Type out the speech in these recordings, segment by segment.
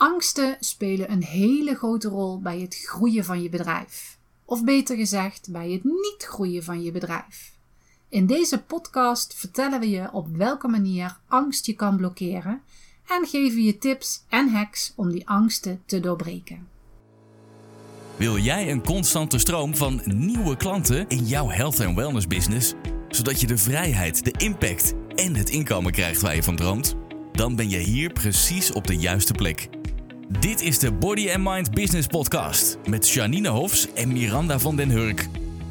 Angsten spelen een hele grote rol bij het groeien van je bedrijf. Of beter gezegd, bij het niet groeien van je bedrijf. In deze podcast vertellen we je op welke manier angst je kan blokkeren en geven je tips en hacks om die angsten te doorbreken. Wil jij een constante stroom van nieuwe klanten in jouw health en wellness business, zodat je de vrijheid, de impact en het inkomen krijgt waar je van droomt? Dan ben je hier precies op de juiste plek. Dit is de Body and Mind Business Podcast met Janine Hofs en Miranda van den Hurk.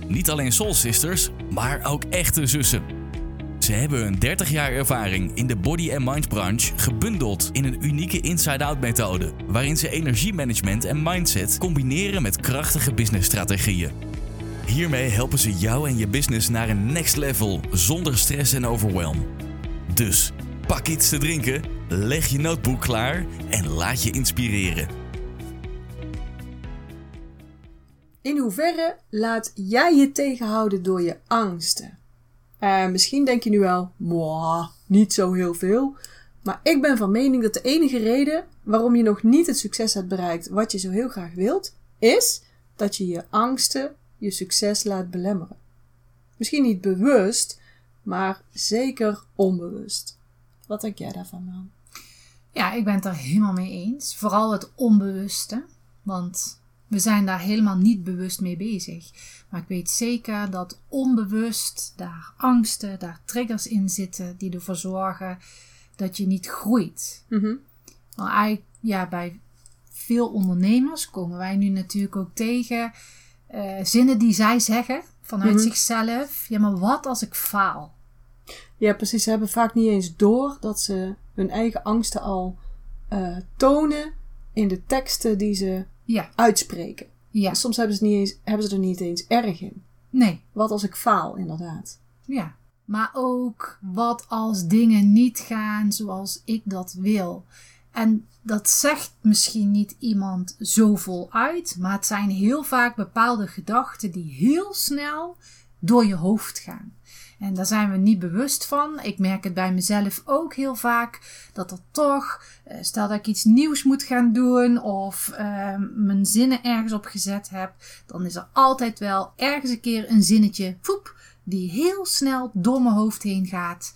Niet alleen soul sisters, maar ook echte zussen. Ze hebben hun 30 jaar ervaring in de body and mind branche gebundeld in een unieke inside-out methode, waarin ze energiemanagement en mindset combineren met krachtige businessstrategieën. Hiermee helpen ze jou en je business naar een next level zonder stress en overwhelm. Dus pak iets te drinken, leg je notebook klaar en laat je inspireren. In hoeverre laat jij je tegenhouden door je angsten? Uh, misschien denk je nu wel, niet zo heel veel. Maar ik ben van mening dat de enige reden waarom je nog niet het succes hebt bereikt wat je zo heel graag wilt, is dat je je angsten je succes laat belemmeren. Misschien niet bewust, maar zeker onbewust. Wat denk jij daarvan dan? Ja, ik ben het er helemaal mee eens. Vooral het onbewuste. Want we zijn daar helemaal niet bewust mee bezig. Maar ik weet zeker dat onbewust daar angsten, daar triggers in zitten die ervoor zorgen dat je niet groeit. Mm Want eigenlijk, ja, bij veel ondernemers komen wij nu natuurlijk ook tegen uh, zinnen die zij zeggen vanuit Mhm. zichzelf. Ja, maar wat als ik faal? Ja, precies. Ze hebben vaak niet eens door dat ze hun eigen angsten al eh, tonen in de teksten die ze Ja, uitspreken. ja, Soms hebben ze, niet eens, hebben ze er niet eens erg in. nee. Wat als ik faal, inderdaad. Ja, maar ook wat als dingen niet gaan zoals ik dat wil. En dat zegt misschien niet iemand zo voluit, maar het zijn heel vaak bepaalde gedachten die heel snel door je hoofd gaan. En daar zijn we niet bewust van. Ik merk het bij mezelf ook heel vaak dat er toch, eh, stel dat ik iets nieuws moet gaan doen of eh, mijn zinnen ergens op gezet heb, dan is er altijd wel ergens een keer een zinnetje, poep, die heel snel door mijn hoofd heen gaat.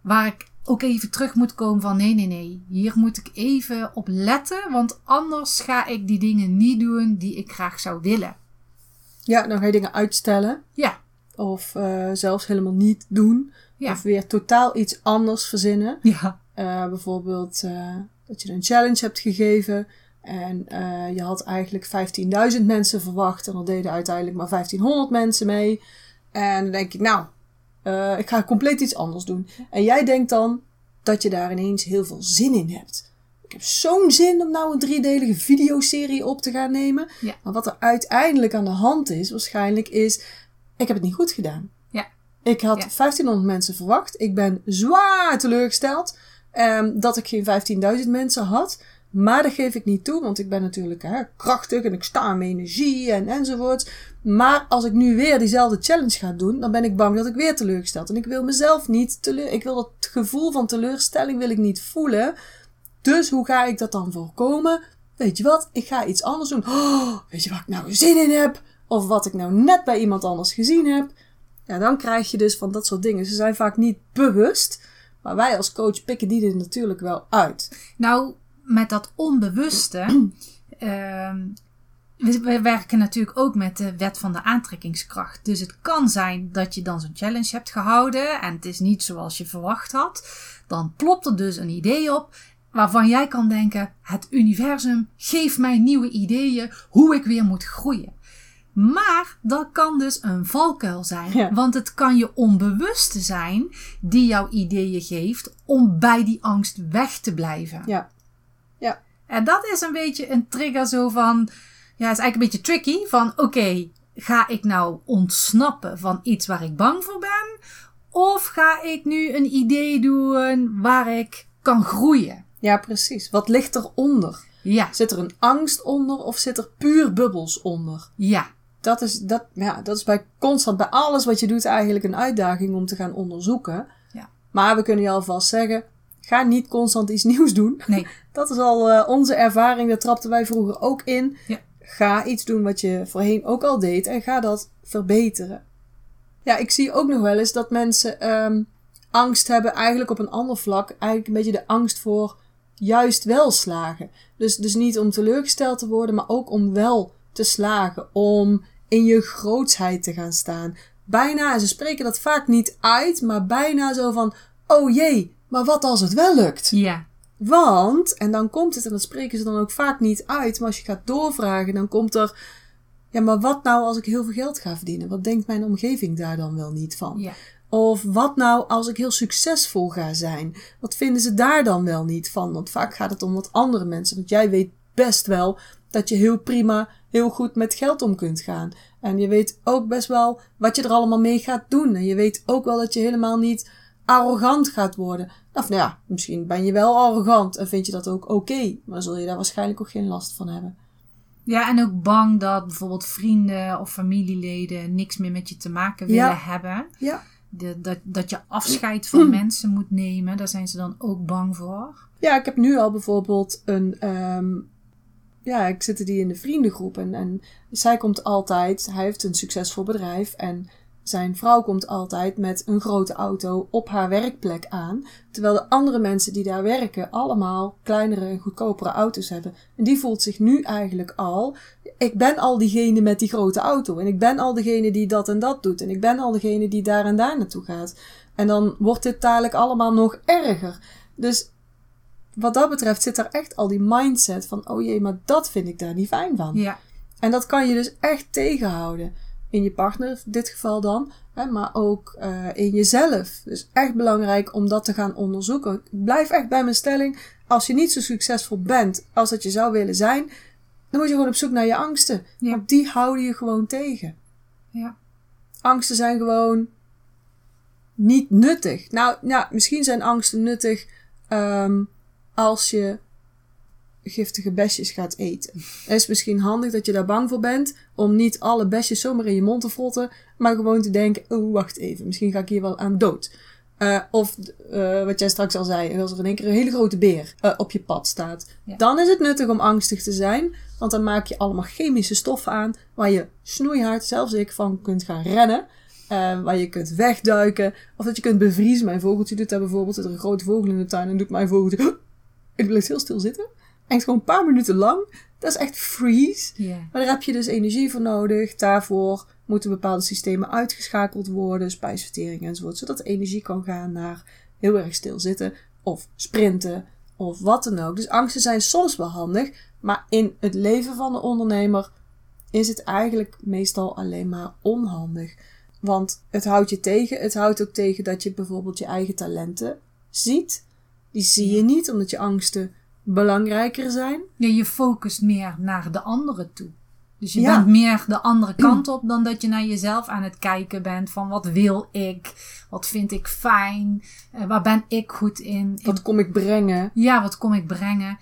Waar ik ook even terug moet komen van nee, nee, nee. Hier moet ik even op letten, want anders ga ik die dingen niet doen die ik graag zou willen. Ja, dan ga je dingen uitstellen. Ja, Of eh, zelfs helemaal niet doen. Ja. Of weer totaal iets anders verzinnen. ja, Eh, bijvoorbeeld eh, dat je een challenge hebt gegeven. En je had eigenlijk 15.000 mensen verwacht. En er deden uiteindelijk maar 1500 mensen mee. En dan denk ik, nou, ik ga compleet iets anders doen. En jij denkt dan dat je daar ineens heel veel zin in hebt. Ik heb zo'n zin om nou een driedelige videoserie op te gaan nemen. Ja. Maar wat er uiteindelijk aan de hand is, waarschijnlijk, is... Ik heb het niet goed gedaan. ja, Ik had Ja. 1500 mensen verwacht. Ik ben zwaar teleurgesteld ehm, dat ik geen 15.000 mensen had. Maar dat geef ik niet toe, want ik ben natuurlijk hè, krachtig en ik sta in mijn energie en enzovoort. Maar als ik nu weer diezelfde challenge ga doen, dan ben ik bang dat ik weer teleurgesteld. En ik wil mezelf niet teleur... Ik wil dat gevoel van teleurstelling wil ik niet voelen. Dus hoe ga ik dat dan voorkomen? Weet je wat? Ik ga iets anders doen. Oh, weet je waar ik nou zin in heb? Of wat ik nou net bij iemand anders gezien heb? Ja, dan krijg je dus van dat soort dingen. Ze zijn vaak niet bewust. Maar wij als coach pikken die er natuurlijk wel uit. Nou, met dat onbewuste. ehm, we, we werken natuurlijk ook met de wet van de aantrekkingskracht. Dus het kan zijn dat je dan zo'n challenge hebt gehouden. En het is niet zoals je verwacht had. Dan plopt er dus een idee op. Waarvan jij kan denken: het universum geeft mij nieuwe ideeën hoe ik weer moet groeien. Maar dat kan dus een valkuil zijn. Ja. Want het kan je onbewuste zijn die jouw ideeën geeft om bij die angst weg te blijven. Ja. Ja. En dat is een beetje een trigger zo van, ja, is eigenlijk een beetje tricky. Van oké, ga ik nou ontsnappen van iets waar ik bang voor ben? Of ga ik nu een idee doen waar ik kan groeien? Ja, precies. Wat ligt eronder? Ja, Zit er een angst onder of zit er puur bubbels onder? ja, Dat is, dat, ja, dat is bij constant, bij alles wat je doet eigenlijk een uitdaging om te gaan onderzoeken. Ja. Maar we kunnen je alvast zeggen, Ga niet constant iets nieuws doen. Nee. Dat is al eh, onze ervaring. Daar trapten wij vroeger ook in. Ja. Ga iets doen wat je voorheen ook al deed en ga dat verbeteren. Ja, ik zie ook nog wel eens dat mensen ehm, angst hebben, eigenlijk op een ander vlak. Eigenlijk een beetje de angst voor juist wel slagen. Dus, dus niet om teleurgesteld te worden, maar ook om wel te slagen. Om in je grootsheid te gaan staan. Bijna, en ze spreken dat vaak niet uit, maar bijna zo van: oh jee, maar wat als het wel lukt? Ja. Want, en dan komt het, en dat spreken ze dan ook vaak niet uit, maar als je gaat doorvragen, dan komt er: ja, maar wat nou als ik heel veel geld ga verdienen? Wat denkt mijn omgeving daar dan wel niet van? Ja. Of wat nou als ik heel succesvol ga zijn? Wat vinden ze daar dan wel niet van? Want vaak gaat het om wat andere mensen. Want jij weet best wel dat je heel prima, heel goed met geld om kunt gaan. En je weet ook best wel wat je er allemaal mee gaat doen. En je weet ook wel dat je helemaal niet arrogant gaat worden. Of nou ja, misschien ben je wel arrogant en vind je dat ook oké. maar zul je daar waarschijnlijk ook geen last van hebben. Ja, en ook bang dat bijvoorbeeld vrienden of familieleden niks meer met je te maken willen Ja. hebben. Ja. De, dat, dat je afscheid van mensen moet nemen, daar zijn ze dan ook bang voor. Ja, ik heb nu al bijvoorbeeld een. ehm, ja, ik zit die in de vriendengroep en, en zij komt altijd. Hij heeft een succesvol bedrijf en zijn vrouw komt altijd met een grote auto op haar werkplek aan. Terwijl de andere mensen die daar werken allemaal kleinere en goedkopere auto's hebben. En die voelt zich nu eigenlijk al. Ik ben al diegene met die grote auto. En ik ben al degene die dat en dat doet. En ik ben al degene die daar en daar naartoe gaat. En dan wordt dit dadelijk allemaal nog erger. Dus wat dat betreft zit er echt al die mindset van: oh jee, maar dat vind ik daar niet fijn van. Ja, En dat kan je dus echt tegenhouden. In je partner, in dit geval dan, hè, maar ook eh, in jezelf. Dus echt belangrijk om dat te gaan onderzoeken. Ik blijf echt bij mijn stelling: als je niet zo succesvol bent als dat je zou willen zijn, dan moet je gewoon op zoek naar je angsten. Ja. Want die houden je gewoon tegen. ja. Angsten zijn gewoon niet nuttig. Nou, nou misschien zijn angsten nuttig ehm, als je giftige besjes gaat eten. Het is misschien handig dat je daar bang voor bent om niet alle besjes zomaar in je mond te frotten, maar gewoon te denken: oh, wacht even, misschien ga ik hier wel aan dood. Eh, of eh, wat jij straks al zei, als er in één keer een hele grote beer eh, op je pad staat. Ja. Dan is het nuttig om angstig te zijn, want dan maak je allemaal chemische stoffen aan waar je snoeihard, zelfs ik, van kunt gaan rennen. Waar je kunt wegduiken. Of dat je kunt bevriezen. Mijn vogeltje doet dat bijvoorbeeld. Er een grote vogel in de tuin en doet mijn vogeltje... Ik blijf heel stil zitten. Echt gewoon een paar minuten lang. Dat is echt freeze. Maar daar heb je dus energie voor nodig. Daarvoor moeten bepaalde systemen uitgeschakeld worden. Spijsvertering enzovoort. Zodat de energie kan gaan naar heel erg stilzitten. Of sprinten. Of wat dan ook. Dus angsten zijn soms wel handig. Maar in het leven van de ondernemer is het eigenlijk meestal alleen maar onhandig. Want het houdt je tegen. Het houdt ook tegen dat je bijvoorbeeld je eigen talenten ziet. Die zie je niet omdat je angsten belangrijker zijn. Ja, je focust meer naar de anderen toe. Dus je Ja. bent meer de andere kant op dan dat je naar jezelf aan het kijken bent van wat wil ik, wat vind ik fijn, eh, waar ben ik goed in. Wat kom ik brengen? Ja, wat kom ik brengen?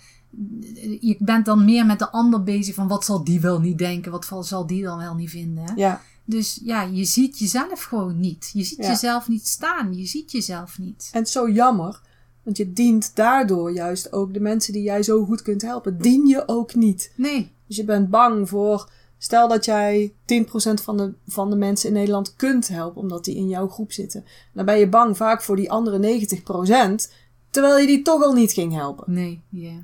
Je bent dan meer met de ander bezig van wat zal die wel niet denken, wat zal die dan wel niet vinden. Ja, Dus ja, je ziet jezelf gewoon niet. Je ziet Ja. jezelf niet staan. Je ziet jezelf niet. En zo jammer, want je dient daardoor juist ook de mensen die jij zo goed kunt helpen, dien je ook niet. Nee. Dus je bent bang voor, stel dat jij 10% van de, van de mensen in Nederland kunt helpen, omdat die in jouw groep zitten. Dan ben je bang vaak voor die andere 90%, terwijl je die toch al niet ging helpen. Nee, ja.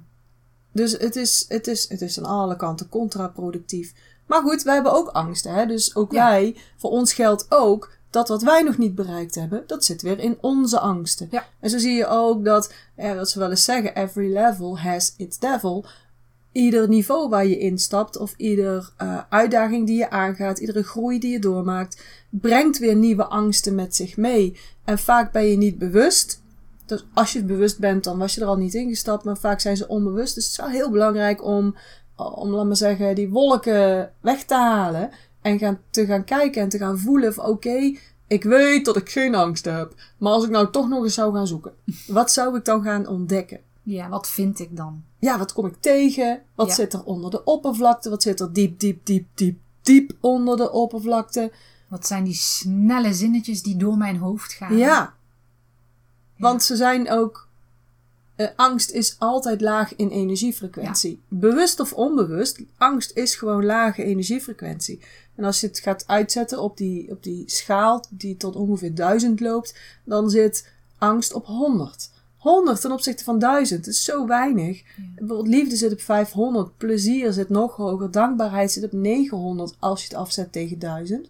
Dus het is, het is, het is aan alle kanten contraproductief. Maar goed, wij hebben ook angsten. Hè? Dus ook Ja. wij, voor ons geldt ook dat wat wij nog niet bereikt hebben, dat zit weer in onze angsten. Ja. En zo zie je ook dat, eh, wat ze wel eens zeggen, every level has its devil. Ieder niveau waar je instapt, of ieder eh, uitdaging die je aangaat, iedere groei die je doormaakt, brengt weer nieuwe angsten met zich mee. En vaak ben je niet bewust. Dus als je bewust bent, dan was je er al niet ingestapt, maar vaak zijn ze onbewust. Dus het is wel heel belangrijk om, om laat maar zeggen, die wolken weg te halen. En gaan, te gaan kijken en te gaan voelen van oké, ik weet dat ik geen angst heb. Maar als ik nou toch nog eens zou gaan zoeken, wat zou ik dan gaan ontdekken? Ja, wat vind ik dan? Ja, wat kom ik tegen? Wat Ja. zit er onder de oppervlakte? Wat zit er diep, diep, diep, diep, diep onder de oppervlakte? Wat zijn die snelle zinnetjes die door mijn hoofd gaan? Ja. Want ze zijn ook eh, angst is altijd laag in energiefrequentie. Bewust of onbewust, angst is gewoon lage energiefrequentie. En als je het gaat uitzetten op die, op die schaal die tot ongeveer 1000 loopt, dan zit angst op 100. 100 ten opzichte van 1000, dat is zo weinig. Bijvoorbeeld liefde zit op 500, plezier zit nog hoger, dankbaarheid zit op 900 als je het afzet tegen 1000.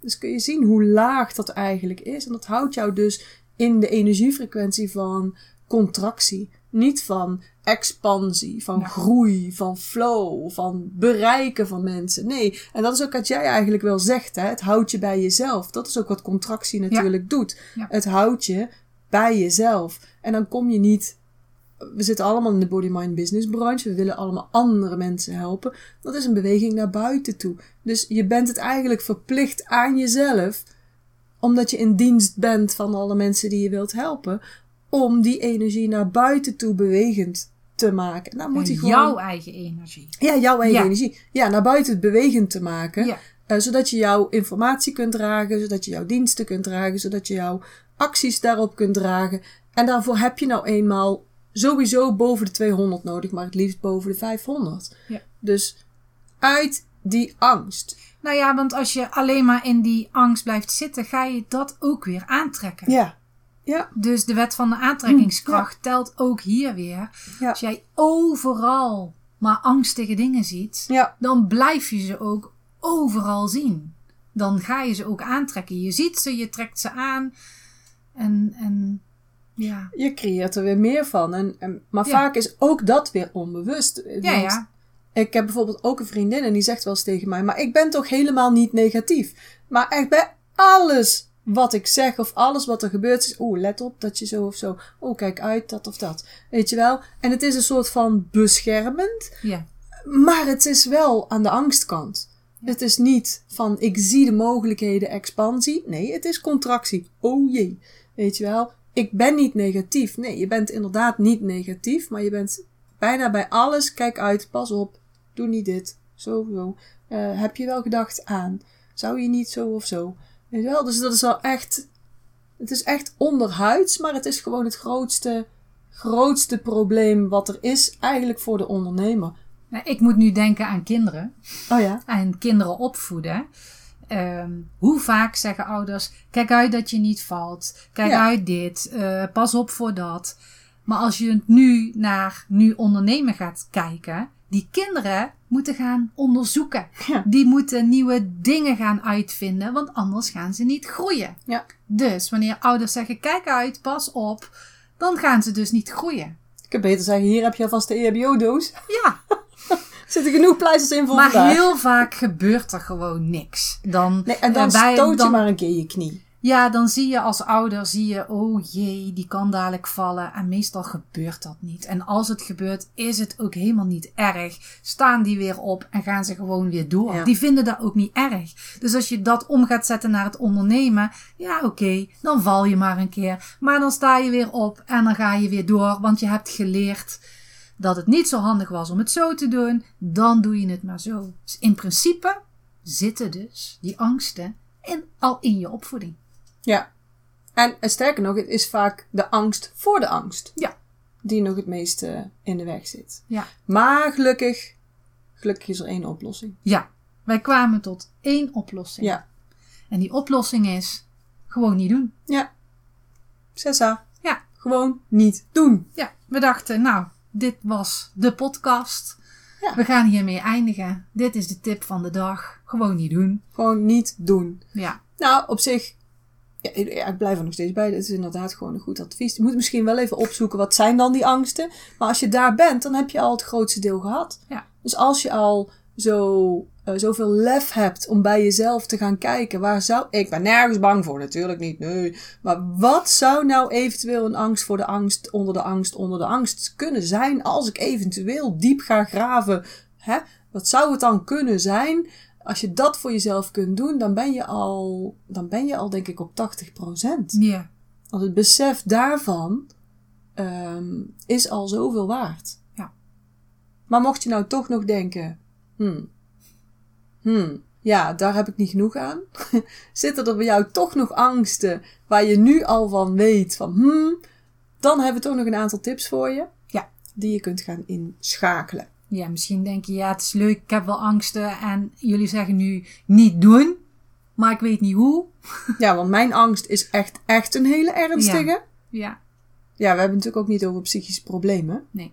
Dus kun je zien hoe laag dat eigenlijk is. En dat houdt jou dus in de energiefrequentie van contractie. Niet van expansie, van Ja. groei, van flow, van bereiken van mensen. Nee, en dat is ook wat jij eigenlijk wel zegt. Hè? Het houdt je bij jezelf. Dat is ook wat contractie natuurlijk doet. Ja. Het houdt je bij jezelf. En dan kom je niet. We zitten allemaal in de body-mind business branche. We willen allemaal andere mensen helpen. Dat is een beweging naar buiten toe. Dus je bent het eigenlijk verplicht aan jezelf. Omdat je in dienst bent van alle mensen die je wilt helpen. Om die energie naar buiten toe bewegend te maken. En dan moet En gewoon. jouw eigen energie. Ja, jouw eigen Ja. energie. Ja, naar buiten bewegend te maken. Ja. Eh, zodat je jouw informatie kunt dragen, zodat je jouw diensten kunt dragen, zodat je jouw acties daarop kunt dragen. En daarvoor heb je nou eenmaal sowieso boven de 200 nodig, maar het liefst boven de 500. Ja. Dus uit die angst. Nou ja, want als je alleen maar in die angst blijft zitten, ga je dat ook weer aantrekken. Ja. Ja. Dus de wet van de aantrekkingskracht telt ook hier weer. Ja. Als jij overal maar angstige dingen ziet, dan blijf je ze ook overal zien. Dan ga je ze ook aantrekken. Je ziet ze, je trekt ze aan. En, en ja. Je creëert er weer meer van. En, en, maar vaak is ook dat weer onbewust. Ja, ja. Ik heb bijvoorbeeld ook een vriendin en die zegt wel eens tegen mij: Maar ik ben toch helemaal niet negatief. Maar echt bij alles wat ik zeg of alles wat er gebeurt is: Oeh, let op dat je zo of zo. Oh, kijk uit, dat of dat. Weet je wel? En het is een soort van beschermend, ja. maar het is wel aan de angstkant. Het is niet van ik zie de mogelijkheden expansie. Nee, het is contractie. Oh jee. Weet je wel? Ik ben niet negatief. Nee, je bent inderdaad niet negatief, maar je bent bijna bij alles. Kijk uit, pas op. Doe niet dit. Zo, zo. Eh, heb je wel gedacht aan? Zou je niet zo of zo? Weet je wel? Dus dat is wel echt. Het is echt onderhuids, maar het is gewoon het grootste, grootste probleem wat er is eigenlijk voor de ondernemer. Nou, ik moet nu denken aan kinderen. Oh ja. en kinderen opvoeden. Ehm, hoe vaak zeggen ouders: kijk uit dat je niet valt, kijk Ja. uit dit, eh, pas op voor dat. Maar als je nu naar nu ondernemen gaat kijken, die kinderen moeten gaan onderzoeken. Ja. Die moeten nieuwe dingen gaan uitvinden, want anders gaan ze niet groeien. Ja. Dus wanneer ouders zeggen: kijk uit, pas op, dan gaan ze dus niet groeien. Ik kan beter zeggen, hier heb je alvast de EHBO-doos. Ja, Er zitten genoeg pleisters in voor maar vandaag. heel vaak gebeurt er gewoon niks. Dan, Nee, en dan eh, bij- stoot je dan- maar een keer je knie. Ja, dan zie je als ouder, zie je, oh jee, die kan dadelijk vallen. En meestal gebeurt dat niet. En als het gebeurt, is het ook helemaal niet erg. Staan die weer op en gaan ze gewoon weer door. Ja. Die vinden dat ook niet erg. Dus als je dat om gaat zetten naar het ondernemen, ja oké, dan val je maar een keer. Maar dan sta je weer op en dan ga je weer door, want je hebt geleerd dat het niet zo handig was om het zo te doen. Dan doe je het maar zo. Dus in principe zitten dus die angsten in, al in je opvoeding. Ja. En, en sterker nog, het is vaak de angst voor de angst. Ja. Die nog het meest eh, in de weg zit. Ja. Maar gelukkig, gelukkig is er één oplossing. Ja, wij kwamen tot één oplossing. Ja. En die oplossing is gewoon niet doen. Ja. Sessa. Ja. Gewoon niet doen. Ja, we dachten, nou, dit was de podcast. Ja. We gaan hiermee eindigen. Dit is de tip van de dag. Gewoon niet doen. Gewoon niet doen. Ja, Nou, op zich, ja, ik- blijf er nog steeds bij. Het is inderdaad gewoon een goed advies. Je moet misschien wel even opzoeken, wat zijn dan die angsten? Maar als je daar bent, dan heb je al het grootste deel gehad. Ja. Dus als je al zo, eh, zoveel lef hebt om bij jezelf te gaan kijken, waar zou... Ik ben nergens bang voor, natuurlijk niet, nee. Maar wat zou nou eventueel een angst voor de angst, onder de angst, onder de angst kunnen zijn als ik eventueel diep ga graven? Hè? Wat zou het dan kunnen zijn? Als je dat voor jezelf kunt doen, dan ben je al, dan ben je al denk ik op 80%. ja, Want het besef daarvan ehm, is al zoveel waard. Ja. Maar mocht je nou toch nog denken, hmm, hmm, ja, daar heb ik niet genoeg aan. Zitten er bij jou toch nog angsten waar je nu al van weet van, hmm, Dan hebben we toch nog een aantal tips voor je. Ja. Die je kunt gaan inschakelen. Ja, misschien denk je, ja, het is leuk, ik heb wel angsten. En jullie zeggen nu niet doen. Maar ik weet niet hoe. Ja, want mijn angst is echt, echt een hele ernstige. Ja. Ja, we hebben het natuurlijk ook niet over psychische problemen. Nee.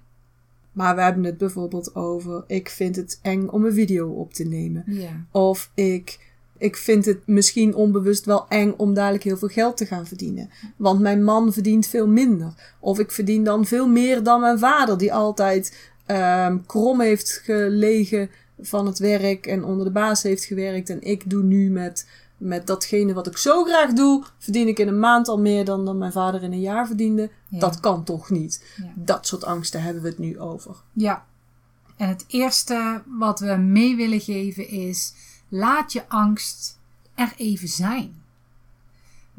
Maar we hebben het bijvoorbeeld over, ik vind het eng om een video op te nemen. Ja. Of ik, ik vind het misschien onbewust wel eng om dadelijk heel veel geld te gaan verdienen. Want mijn man verdient veel minder. Of ik verdien dan veel meer dan mijn vader, die altijd ehm, krom heeft gelegen van het werk en onder de baas heeft gewerkt. En ik doe nu met, met datgene wat ik zo graag doe, verdien ik in een maand al meer dan, dan mijn vader in een jaar verdiende. Ja. Dat kan toch niet? Ja. Dat soort angsten hebben we het nu over. Ja. En het eerste wat we mee willen geven is: laat je angst er even zijn.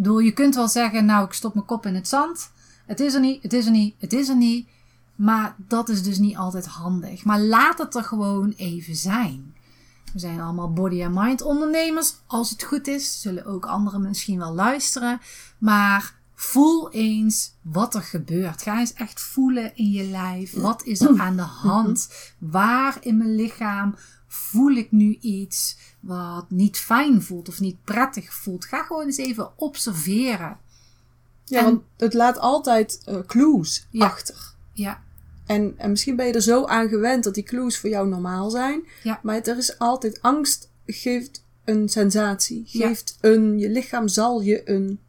Je kunt wel zeggen: Nou, ik stop mijn kop in het zand. Het is er niet, het is er niet, het is er niet. Maar dat is dus niet altijd handig. Maar laat het er gewoon even zijn. We zijn allemaal body and mind ondernemers. Als het goed is, zullen ook anderen misschien wel luisteren. Maar voel eens wat er gebeurt. Ga eens echt voelen in je lijf. Wat is er aan de hand? Waar in mijn lichaam voel ik nu iets wat niet fijn voelt of niet prettig voelt? Ga gewoon eens even observeren. Ja, En- want het laat altijd eh, clues Ja. achter. Ja, En, en misschien ben je er zo aan gewend dat die clues voor jou normaal zijn. Ja. Maar er is altijd angst geeft een sensatie. Ja. Geeft een, je lichaam zal je een,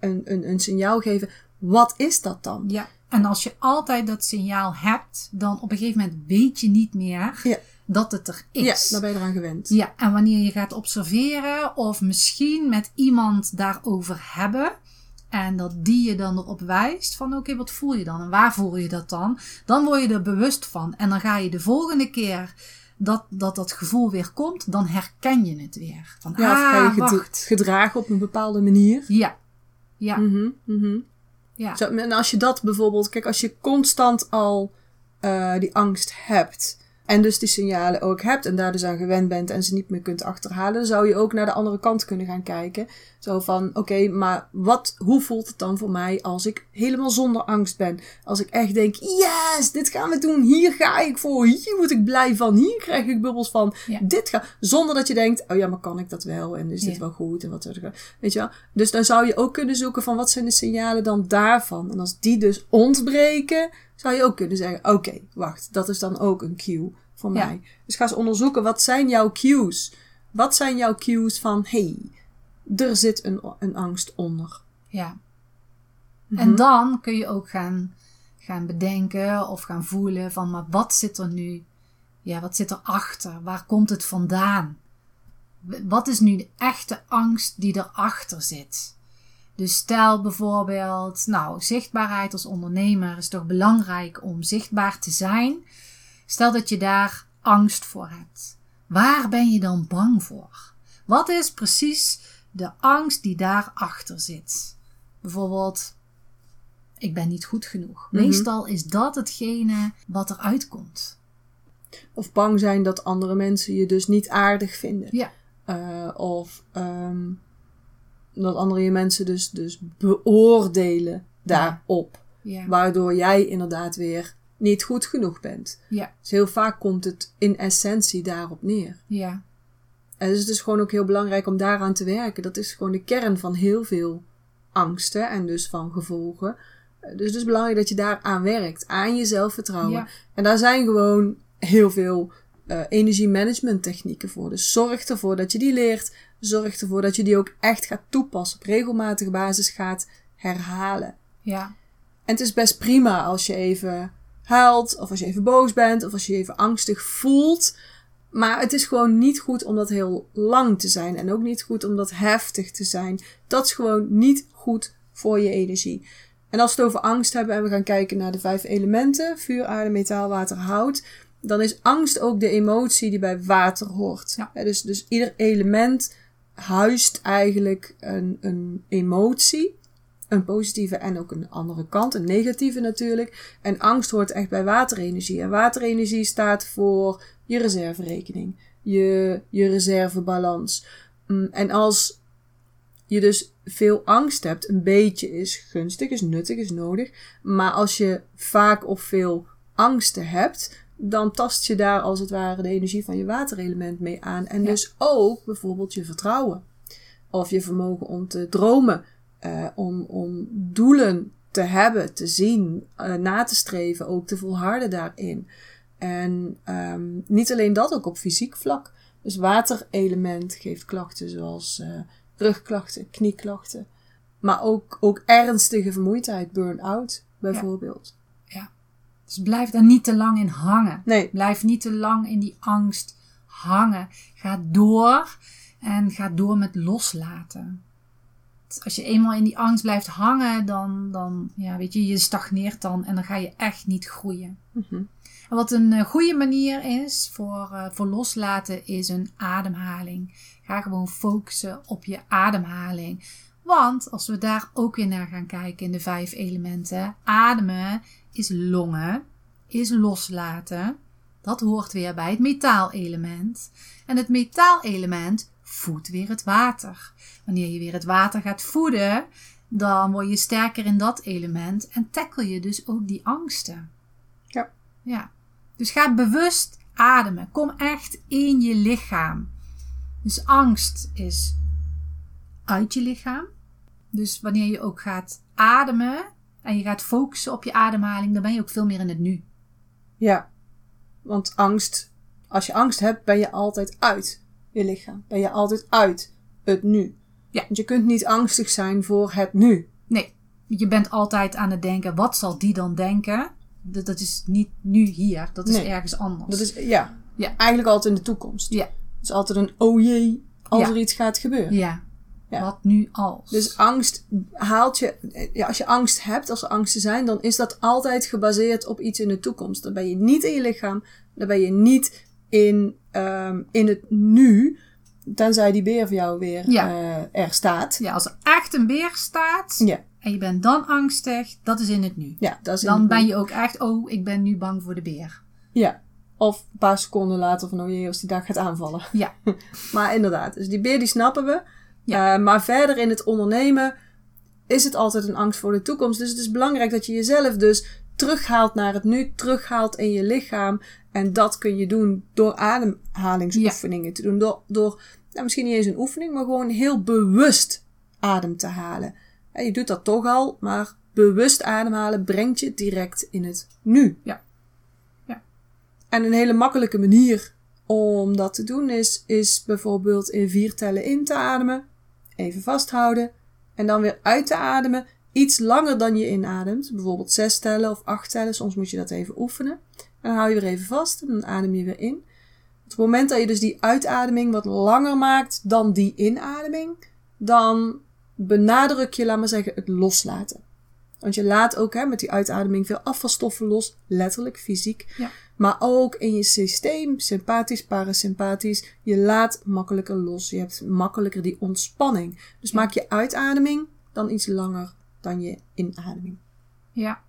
een, een, een signaal geven. Wat is dat dan? ja. En als je altijd dat signaal hebt, dan op een gegeven moment weet je niet meer Ja. dat het er Ja, is. daar ben je eraan gewend. Ja, en wanneer je gaat observeren of misschien met iemand daarover hebben en dat die je dan erop wijst van oké, wat voel je dan en waar voel je dat dan? Dan word je er bewust van en dan ga je de volgende keer dat dat, dat gevoel weer komt, dan herken je het weer. Van Ja, of ga je ah, wacht. gedragen op een bepaalde manier. Ja, ja, Mhm, mhm. ja, Zo, en als je dat bijvoorbeeld, kijk, als je constant al eh, die angst hebt. En dus die signalen ook hebt en daar dus aan gewend bent en ze niet meer kunt achterhalen, dan zou je ook naar de andere kant kunnen gaan kijken. Zo van, oké, maar wat, hoe voelt het dan voor mij als ik helemaal zonder angst ben? Als ik echt denk, yes, dit gaan we doen, hier ga ik voor, hier word ik blij van, hier krijg ik bubbels van, Ja. dit ga, zonder dat je denkt, oh ja, maar kan ik dat wel en is dit Ja. wel goed en wat Weet je wel? Dus dan zou je ook kunnen zoeken van wat zijn de signalen dan daarvan. En als die dus ontbreken, zou je ook kunnen zeggen, oké, wacht, dat is dan ook een cue voor Ja. mij. Dus ga eens onderzoeken, wat zijn jouw cues? Wat zijn jouw cues van, hey, er zit een, een angst onder. ja. Mhm. En dan kun je ook gaan, gaan bedenken of gaan voelen van, maar wat zit er nu? Ja, wat zit erachter? Waar komt het vandaan? Wat is nu de echte angst die erachter zit? Dus stel bijvoorbeeld, nou, zichtbaarheid als ondernemer is toch belangrijk om zichtbaar te zijn. Stel dat je daar angst voor hebt. Waar ben je dan bang voor? Wat is precies de angst die daarachter zit? Bijvoorbeeld, ik ben niet goed genoeg. Mhm. Meestal is dat hetgene wat eruit komt. Of bang zijn dat andere mensen je dus niet aardig vinden. Ja, Eh, of ehm, dat andere mensen dus, dus beoordelen daarop. ja, Waardoor jij inderdaad weer niet goed genoeg bent. ja, Dus heel vaak komt het in essentie daarop neer. ja, En dus het is gewoon ook heel belangrijk om daaraan te werken. Dat is gewoon de kern van heel veel angsten en dus van gevolgen. Dus het is belangrijk dat je daaraan werkt, aan je zelfvertrouwen. Ja. En daar zijn gewoon heel veel eh energiemanagement technieken voor. Dus zorg ervoor dat je die leert. Zorg ervoor dat je die ook echt gaat toepassen. Op regelmatige basis gaat herhalen. ja, En het is best prima als je even huilt, of als je even boos bent, of als je je even angstig voelt. Maar het is gewoon niet goed om dat heel lang te zijn. En ook niet goed om dat heftig te zijn. Dat is gewoon niet goed voor je energie. En als we het over angst hebben en we gaan kijken naar de vijf elementen: vuur, aarde, metaal, water, hout. Dan is angst ook de emotie die bij water hoort. Ja. Dus, dus ieder element huist eigenlijk een, een emotie. Een positieve en ook een andere kant, een negatieve natuurlijk. En angst hoort echt bij waterenergie. En waterenergie staat voor je reserverekening, je, je reservebalans. Mm, En als je dus veel angst hebt, een beetje is gunstig, is nuttig, is nodig. Maar als je vaak of veel angsten hebt, dan tast je daar als het ware de energie van je waterelement mee aan. En Ja. dus ook bijvoorbeeld je vertrouwen. Of je vermogen om te dromen, eh, om, om doelen te hebben, te zien, eh, na te streven, ook te volharden daarin. En ehm, niet alleen dat, ook op fysiek vlak. Dus waterelement geeft klachten zoals eh, rugklachten, knieklachten. Maar ook, ook ernstige vermoeidheid, burn-out bijvoorbeeld. Dus blijf daar niet te lang in hangen. Nee, Blijf niet te lang in die angst hangen. Ga door en ga door met loslaten. Dus Als je eenmaal in die angst blijft hangen, dan, dan ja, weet je, je stagneert dan en dan ga je echt niet groeien. Mhm. En wat een eh, goede manier is voor, eh, voor loslaten, is een ademhaling. Ga gewoon focussen op je ademhaling. Want als we daar ook weer naar gaan kijken in de vijf elementen, ademen is longen, is loslaten. Dat hoort weer bij het metaalelement. En het metaalelement voedt weer het water. Wanneer je weer het water gaat voeden, dan word je sterker in dat element en tackle je dus ook die angsten. Ja. Ja. Dus ga bewust ademen. Kom echt in je lichaam. Dus angst is uit je lichaam. Dus wanneer je ook gaat ademen en je gaat focussen op je ademhaling, dan ben je ook veel meer in het nu. Ja, want angst, als je angst hebt, ben je altijd uit je lichaam. Ben je altijd uit het nu. Ja. Want je kunt niet angstig zijn voor het nu. Nee, je bent altijd aan het denken, wat zal die dan denken? Dat, dat is niet nu hier, dat is Nee. ergens anders. Dat is, ja, Ja. eigenlijk altijd in de toekomst. Ja. Het is altijd een oh jee als Ja. er iets gaat gebeuren. Ja. Ja. Wat nu als? Dus angst haalt je, ja, als je angst hebt, als er angsten zijn, dan is dat altijd gebaseerd op iets in de toekomst. Dan ben je niet in je lichaam, dan ben je niet in, ehm, in het nu, tenzij die beer voor jou weer Ja. eh, er staat. ja, als er echt een beer staat Ja, en je bent dan angstig, dat is in het nu. ja dat is in Dan ben je ook echt, oh, ik ben nu bang voor de beer. Ja. Of een paar seconden later van, oh jee, als die dag gaat aanvallen. Ja, Maar inderdaad, dus die beer die snappen we. Ja. Eh, maar verder in het ondernemen is het altijd een angst voor de toekomst. Dus het is belangrijk dat je jezelf dus terughaalt naar het nu, terughaalt in je lichaam. En dat kun je doen door ademhalingsoefeningen te doen. Door, door nou, misschien niet eens een oefening, maar gewoon heel bewust adem te halen. Ja, je doet dat toch al, maar bewust ademhalen brengt je direct in het nu. Ja. Ja. En een hele makkelijke manier om dat te doen is, is bijvoorbeeld in vier tellen in te ademen, even vasthouden en dan weer uit te ademen, iets langer dan je inademt. Bijvoorbeeld zes tellen of acht tellen, soms moet je dat even oefenen. En dan hou je weer even vast en dan adem je weer in. Op het moment dat je dus die uitademing wat langer maakt dan die inademing, dan benadruk je, laat maar zeggen, het loslaten. Want je laat ook hè, met die uitademing veel afvalstoffen los, letterlijk, fysiek. Ja. Maar ook in je systeem, sympathisch, parasympathisch, je laat makkelijker los. Je hebt makkelijker die ontspanning. Dus maak je uitademing dan iets langer dan je inademing. ja.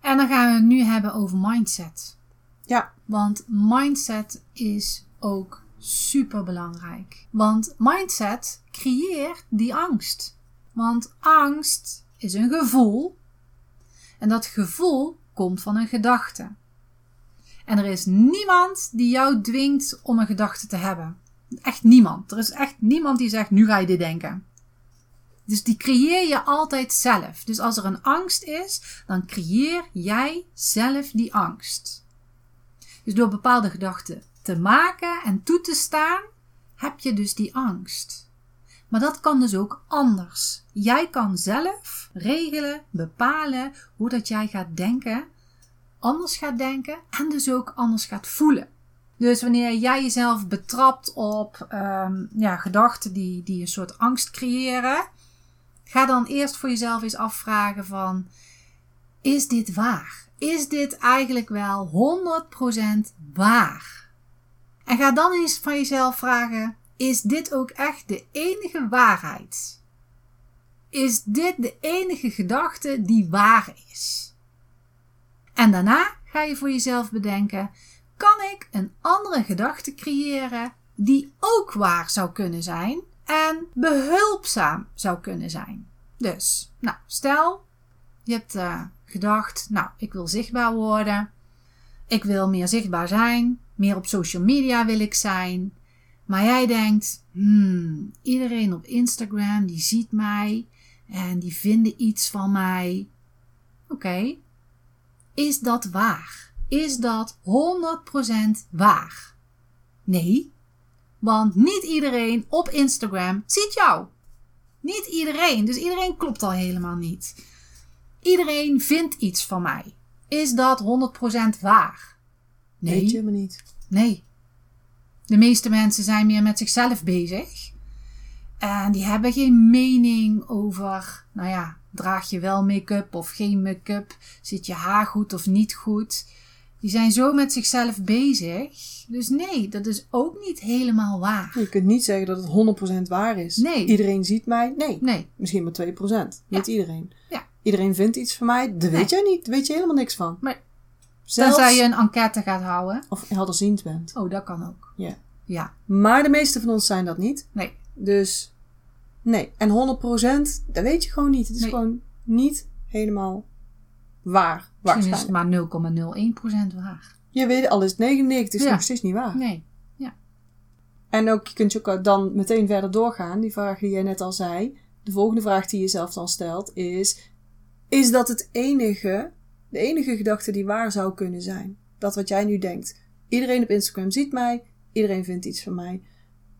En dan gaan we het nu hebben over mindset. Ja, Want mindset is ook super belangrijk. Want mindset creëert die angst. Want angst is een gevoel. En dat gevoel komt van een gedachte. En er is niemand die jou dwingt om een gedachte te hebben. Echt niemand. Er is echt niemand die zegt: nu ga je dit denken. Dus die creëer je altijd zelf. Dus als er een angst is, dan creëer jij zelf die angst. Dus door bepaalde gedachten te maken en toe te staan, heb je dus die angst. Maar dat kan dus ook anders. Jij kan zelf regelen, bepalen hoe dat jij gaat denken, anders gaat denken en dus ook anders gaat voelen. Dus wanneer jij jezelf betrapt op ehm, ja, gedachten die, die een soort angst creëren, ga dan eerst voor jezelf eens afvragen van, is dit waar? Is dit eigenlijk wel 100% waar? En ga dan eens van jezelf vragen, is dit ook echt de enige waarheid? Is dit de enige gedachte die waar is? En daarna ga je voor jezelf bedenken, kan ik een andere gedachte creëren die ook waar zou kunnen zijn, en behulpzaam zou kunnen zijn. Dus, nou, stel je hebt uh, gedacht, nou, ik wil zichtbaar worden. Ik wil meer zichtbaar zijn. Meer op social media wil ik zijn. Maar jij denkt, hmm, iedereen op Instagram die ziet mij en die vinden iets van mij. Oké, is dat waar? Is dat 100% waar? Nee, want niet iedereen op Instagram ziet jou. Niet iedereen, dus iedereen klopt al helemaal niet. Iedereen vindt iets van mij. Is dat 100% waar? Nee. Weet je me niet. Nee. De meeste mensen zijn meer met zichzelf bezig. En die hebben geen mening over, nou ja, draag je wel make-up of geen make-up? Zit je haar goed of niet goed? Die zijn zo met zichzelf bezig. Dus nee, dat is ook niet helemaal waar. Je kunt niet zeggen dat het 100% waar is. Nee. Iedereen ziet mij? Nee. Nee. Misschien maar 2%. Niet iedereen. Ja. Iedereen vindt iets van mij? Dat weet jij niet. Daar weet je helemaal niks van. Maar Zelfs... Tenzij je een enquête gaat houden. Of helderziend bent. Oh, dat kan ook. Ja. Ja. Maar de meeste van ons zijn dat niet. Nee. Dus nee. En 100% dat weet je gewoon niet. Het is gewoon niet helemaal waar. Misschien is het maar 0,01% waar. Je weet alles. 99% is nog steeds niet waar. Nee. Ja. En ook, je kunt je ook dan meteen verder doorgaan. Die vraag die jij net al zei. De volgende vraag die je zelf dan stelt is... Is dat het enige, de enige gedachte die waar zou kunnen zijn? Dat wat jij nu denkt. Iedereen op Instagram ziet mij. Iedereen vindt iets van mij.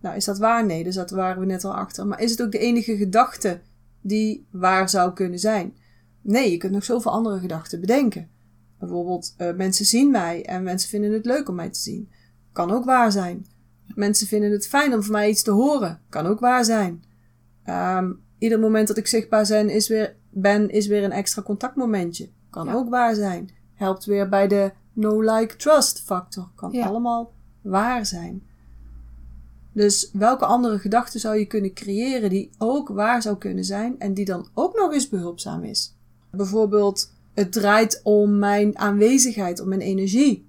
Nou, is dat waar? Nee, dus dat waren we net al achter. Maar is het ook de enige gedachte die waar zou kunnen zijn? Nee, je kunt nog zoveel andere gedachten bedenken. Bijvoorbeeld, uh, mensen zien mij en mensen vinden het leuk om mij te zien. Kan ook waar zijn. Mensen vinden het fijn om van mij iets te horen. Kan ook waar zijn. Um, ieder moment dat ik zichtbaar ben is, weer, ben, is weer een extra contactmomentje. Kan ook waar zijn. Helpt weer bij de no-like-trust factor. Kan allemaal waar zijn. Dus welke andere gedachte zou je kunnen creëren die ook waar zou kunnen zijn en die dan ook nog eens behulpzaam is? Bijvoorbeeld, het draait om mijn aanwezigheid, om mijn energie.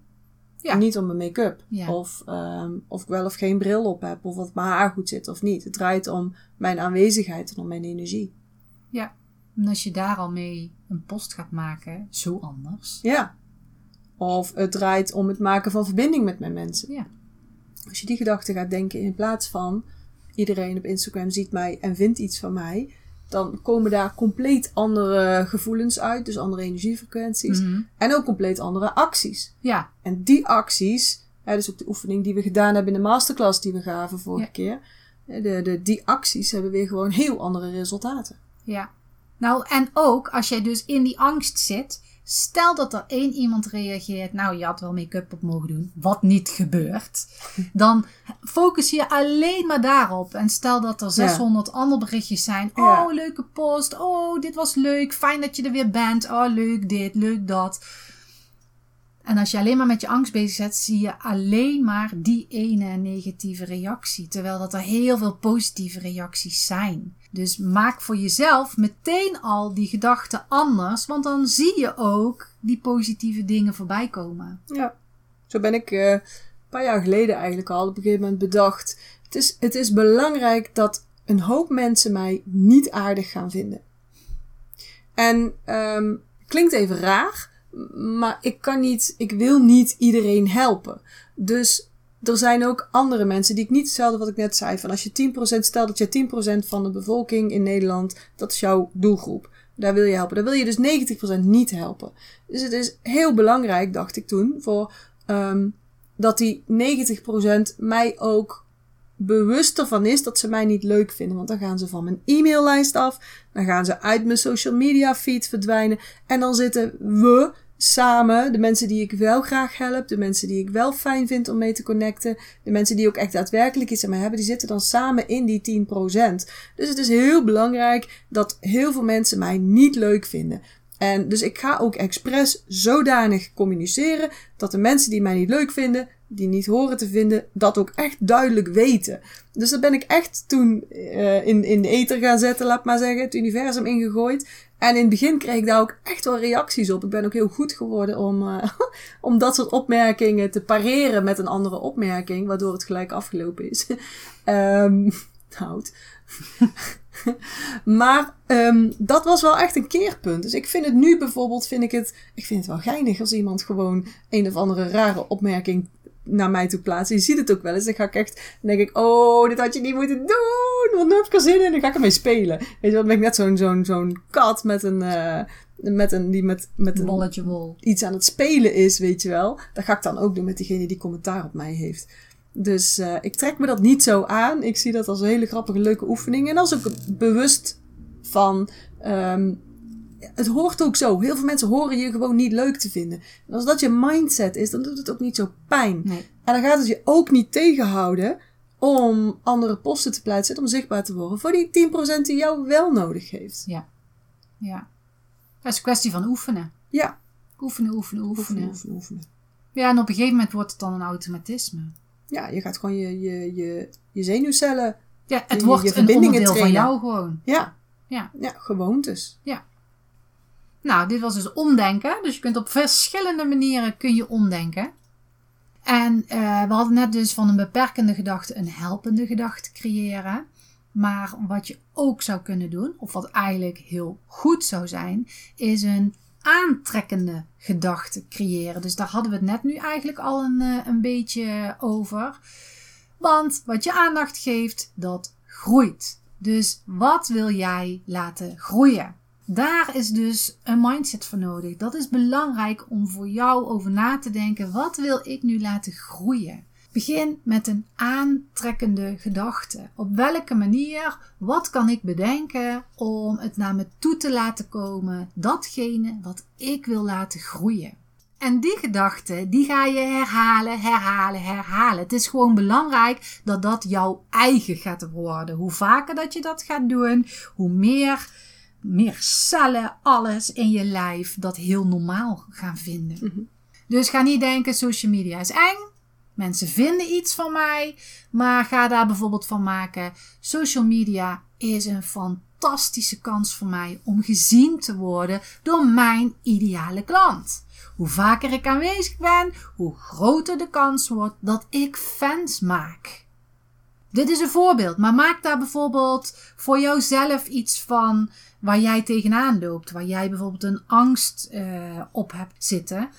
Ja. Niet om mijn make-up. Of, um, of ik wel of geen bril op heb. Of of mijn haar goed zit of niet. Het draait om mijn aanwezigheid en om mijn energie. Ja, en als je daar al mee een post gaat maken, zo anders. Ja. Of het draait om het maken van verbinding met mijn mensen. Ja. Als je die gedachte gaat denken in plaats van iedereen op Instagram ziet mij en vindt iets van mij, dan komen daar compleet andere gevoelens uit, dus andere energiefrequenties. Mhm. En ook compleet andere acties. Ja. En die acties, hè, dus ook de oefening die we gedaan hebben in de masterclass die we gaven vorige keer, de, de, die acties hebben weer gewoon heel andere resultaten. Ja. Nou, en ook als jij dus in die angst zit, Stel dat er één iemand reageert, nou je had wel make-up op mogen doen, wat niet gebeurt. Dan focus je alleen maar daarop. En stel dat er 600 andere berichtjes zijn. Oh, leuke post. Oh, dit was leuk. Fijn dat je er weer bent. Oh, leuk dit, leuk dat. En als je alleen maar met je angst bezig bent, zie je alleen maar die ene negatieve reactie. Terwijl dat er heel veel positieve reacties zijn. Dus maak voor jezelf meteen al die gedachten anders, want dan zie je ook die positieve dingen voorbij komen. Ja, zo ben ik uh, een paar jaar geleden eigenlijk al op een gegeven moment bedacht. Het is, het is belangrijk dat een hoop mensen mij niet aardig gaan vinden. En um, klinkt even raar, maar ik kan niet, ik wil niet iedereen helpen. Dus er zijn ook andere mensen die ik niet hetzelfde wat ik net zei. Van als je 10%, stel dat je 10% van de bevolking in Nederland, dat is jouw doelgroep. Daar wil je helpen. Daar wil je dus 90% niet helpen. Dus het is heel belangrijk, dacht ik toen, voor um, dat die 90% mij ook bewust ervan is dat ze mij niet leuk vinden. Want dan gaan ze van mijn e-maillijst af. Dan gaan ze uit mijn social media feed verdwijnen. En dan zitten we samen, de mensen die ik wel graag help, de mensen die ik wel fijn vind om mee te connecten, de mensen die ook echt daadwerkelijk iets aan mij hebben, die zitten dan samen in die 10%. Dus het is heel belangrijk dat heel veel mensen mij niet leuk vinden. En dus ik ga ook expres zodanig communiceren dat de mensen die mij niet leuk vinden, die niet horen te vinden, dat ook echt duidelijk weten. Dus dat ben ik echt toen uh, in, in de ether gaan zetten, laat maar zeggen, het universum ingegooid. En in het begin kreeg ik daar ook echt wel reacties op. Ik ben ook heel goed geworden om, uh, om dat soort opmerkingen te pareren met een andere opmerking, waardoor het gelijk afgelopen is. um, maar ehm, dat was wel echt een keerpunt. Dus ik vind het nu bijvoorbeeld, vind ik het, ik vind het wel geinig als iemand gewoon een of andere rare opmerking naar mij toe plaatst. Je ziet het ook wel eens. Dan ga ik echt, dan denk ik, oh, dit had je niet moeten doen. Want nu heb ik er zin in. Dan ga ik ermee spelen. Weet je, dan ben ik net zo'n zo'n zo'n kat met een, uh, met een, die met, met een bolletje wol. iets aan het spelen is, weet je wel. Dat ga ik dan ook doen met diegene die commentaar op mij heeft. Dus uh, ik trek me dat niet zo aan. Ik zie dat als een hele grappige, leuke oefening. En als ook bewust van. Um, het hoort ook zo. Heel veel mensen horen je gewoon niet leuk te vinden. En als dat je mindset is, dan doet het ook niet zo pijn. Nee. En dan gaat het je ook niet tegenhouden om andere posten te plaatsen, om zichtbaar te worden voor die 10% die jou wel nodig heeft. Ja. Ja. Het is een kwestie van oefenen. Ja. Oefenen, oefenen, oefenen. Oefenen, oefenen, oefenen. Ja, en op een gegeven moment wordt het dan een automatisme. Ja, je gaat gewoon je, je, je, je zenuwcellen. Ja, het Je- wordt je een verbindingen onderdeel van trainen. jou gewoon. Ja, Ja. ja gewoontes. Nou, dit was dus omdenken. Dus je kunt op verschillende manieren kun je omdenken. En eh, we hadden net dus van een beperkende gedachte een helpende gedachte creëren. Maar wat je ook zou kunnen doen, of wat eigenlijk heel goed zou zijn, is een aantrekkende gedachte creëren. Dus daar hadden we het net nu eigenlijk al een, eh, een beetje over. Want wat je aandacht geeft, dat groeit. Dus wat wil jij laten groeien? Daar is dus een mindset voor nodig. Dat is belangrijk om voor jou over na te denken. Wat wil ik nu laten groeien? Begin met een aantrekkende gedachte. Op welke manier, wat kan ik bedenken om het naar me toe te laten komen? Datgene wat ik wil laten groeien. En die gedachte, die ga je herhalen, herhalen, herhalen. Het is gewoon belangrijk dat dat jouw eigen gaat worden. Hoe vaker dat je dat gaat doen, hoe meer, meer cellen, alles in je lijf dat heel normaal gaan vinden. Dus ga niet denken, social media is eng. Mensen vinden iets van mij, maar ga daar bijvoorbeeld van maken. Social media is een fantastische kans voor mij om gezien te worden door mijn ideale klant. Hoe vaker ik aanwezig ben, hoe groter de kans wordt dat ik fans maak. Dit is een voorbeeld, maar maak daar bijvoorbeeld voor jouzelf iets van waar jij tegenaan loopt, waar jij bijvoorbeeld een angst uh, op hebt zitten.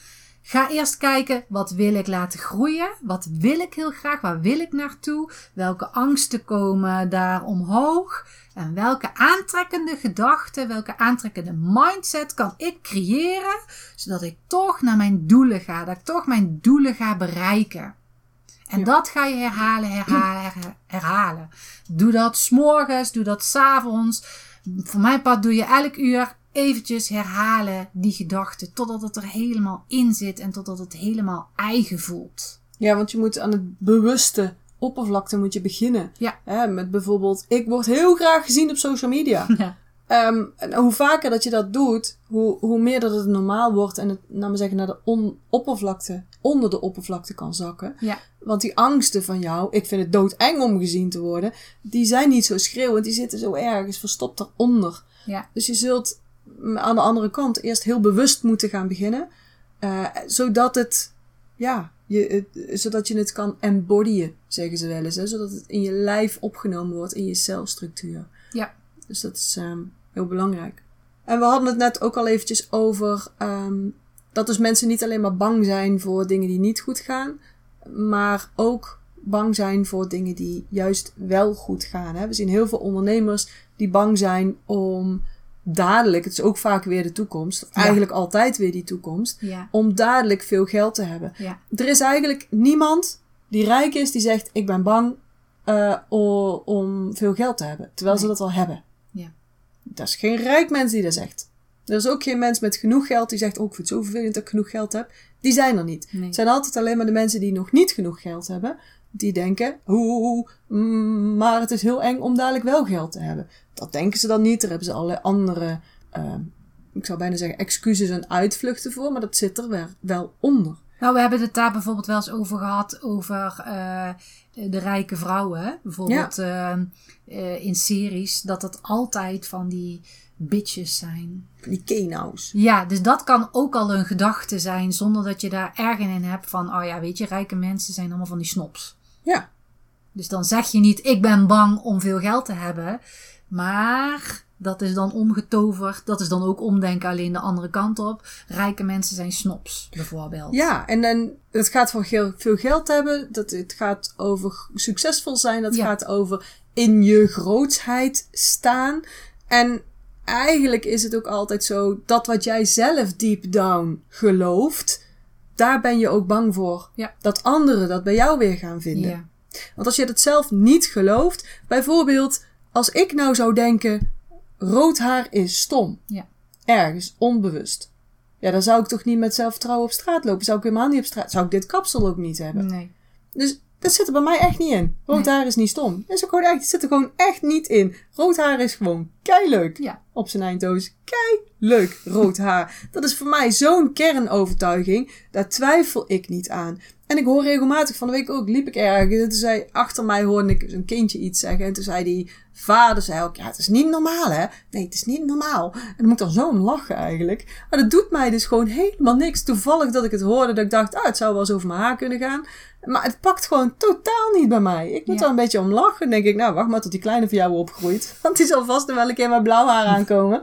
Ga eerst kijken, wat wil ik laten groeien? Wat wil ik heel graag? Waar wil ik naartoe? Welke angsten komen daar omhoog? En welke aantrekkende gedachten, welke aantrekkende mindset kan ik creëren, zodat ik toch naar mijn doelen ga, dat ik toch mijn doelen ga bereiken. En ja. dat ga je herhalen, herhalen, herhalen. Doe dat s'morgens, doe dat s'avonds. Voor mijn part doe je elk uur eventjes herhalen die gedachte totdat het er helemaal in zit en totdat het helemaal eigen voelt. Ja, want je moet aan het bewuste oppervlakte moet je beginnen. Ja. Hè, met bijvoorbeeld, ik word heel graag gezien op social media. Ja. Um, en hoe vaker dat je dat doet, hoe, hoe meer dat het normaal wordt en het, nou maar zeggen, naar de on, oppervlakte, onder de oppervlakte kan zakken. Ja. Want die angsten van jou, ik vind het doodeng om gezien te worden, die zijn niet zo schreeuwend, die zitten zo ergens verstopt eronder. Ja. Dus je zult aan de andere kant eerst heel bewust moeten gaan beginnen, uh, zodat het, ja, je, het, zodat je het kan embodyen, zeggen ze wel eens, hè? zodat het in je lijf opgenomen wordt, in je celstructuur. Ja. Dus dat is um, heel belangrijk. En we hadden het net ook al eventjes over um, dat dus mensen niet alleen maar bang zijn voor dingen die niet goed gaan, maar ook bang zijn voor dingen die juist wel goed gaan. Hè? We zien heel veel ondernemers die bang zijn om dadelijk, het is ook vaak weer de toekomst, of Ja. eigenlijk altijd weer die toekomst, Ja. om dadelijk veel geld te hebben. Ja. Er is eigenlijk niemand die rijk is die zegt: Ik ben bang uh, o- om veel geld te hebben, terwijl ze dat al hebben. Dat is geen rijk mens die dat zegt. Er is ook geen mens met genoeg geld die zegt: Oh, ik vind het zo vervelend dat ik genoeg geld heb. Die zijn er niet. Nee. Het zijn altijd alleen maar de mensen die nog niet genoeg geld hebben, die denken: Oeh, mm, maar het is heel eng om dadelijk wel geld te hebben. Dat denken ze dan niet. Daar hebben ze allerlei andere, uh, ik zou bijna zeggen, excuses en uitvluchten voor, maar dat zit er wel onder. Nou, we hebben het daar bijvoorbeeld wel eens over gehad, over uh, de rijke vrouwen. Bijvoorbeeld ja. uh, uh, in series, dat het altijd van die bitches zijn. Die kenau's. Ja, dus dat kan ook al een gedachte zijn, zonder dat je daar ergen in hebt van, oh ja, weet je, rijke mensen zijn allemaal van die snops. Ja. Dus dan zeg je niet, ik ben bang om veel geld te hebben. Maar dat is dan omgetoverd. Dat is dan ook omdenken alleen de andere kant op. Rijke mensen zijn snops, bijvoorbeeld. Ja, en dan, het gaat voor heel veel geld hebben. Dat, het gaat over succesvol zijn. Dat Ja. gaat over in je grootsheid staan. En eigenlijk is het ook altijd zo dat wat jij zelf deep down gelooft, daar ben je ook bang voor. Ja. Dat anderen dat bij jou weer gaan vinden. Ja. Want als je dat zelf niet gelooft, bijvoorbeeld als ik nou zou denken, rood haar is stom. Ja. Ergens, onbewust. Ja, dan zou ik toch niet met zelfvertrouwen op straat lopen. Zou ik helemaal niet op straat, zou ik dit kapsel ook niet hebben. Nee. Dus dat zit er bij mij echt niet in. Rood Nee. haar is niet stom. Dat is ook gewoon echt, het zit er gewoon echt niet in. Rood haar is gewoon kei leuk. Ja. Op zijn Eindhoven. Kei leuk, rood haar. Dat is voor mij zo'n kernovertuiging. Daar twijfel ik niet aan. En ik hoor regelmatig van de week ook, liep ik ergens. En toen zei, achter mij hoorde ik zo'n kindje iets zeggen. En toen zei die vader, zei ook, ja, het is niet normaal hè. Nee, het is niet normaal. En dan moet ik dan zo om lachen eigenlijk. Maar dat doet mij dus gewoon helemaal niks. Toevallig dat ik het hoorde, dat ik dacht, ah, het zou wel eens over mijn haar kunnen gaan. Maar het pakt gewoon totaal niet bij mij. Ik moet Ja. er een beetje om lachen. Dan denk ik, nou, wacht maar tot die kleine van jou opgroeit. Want die zal vast nog wel een keer met blauw haar aankomen.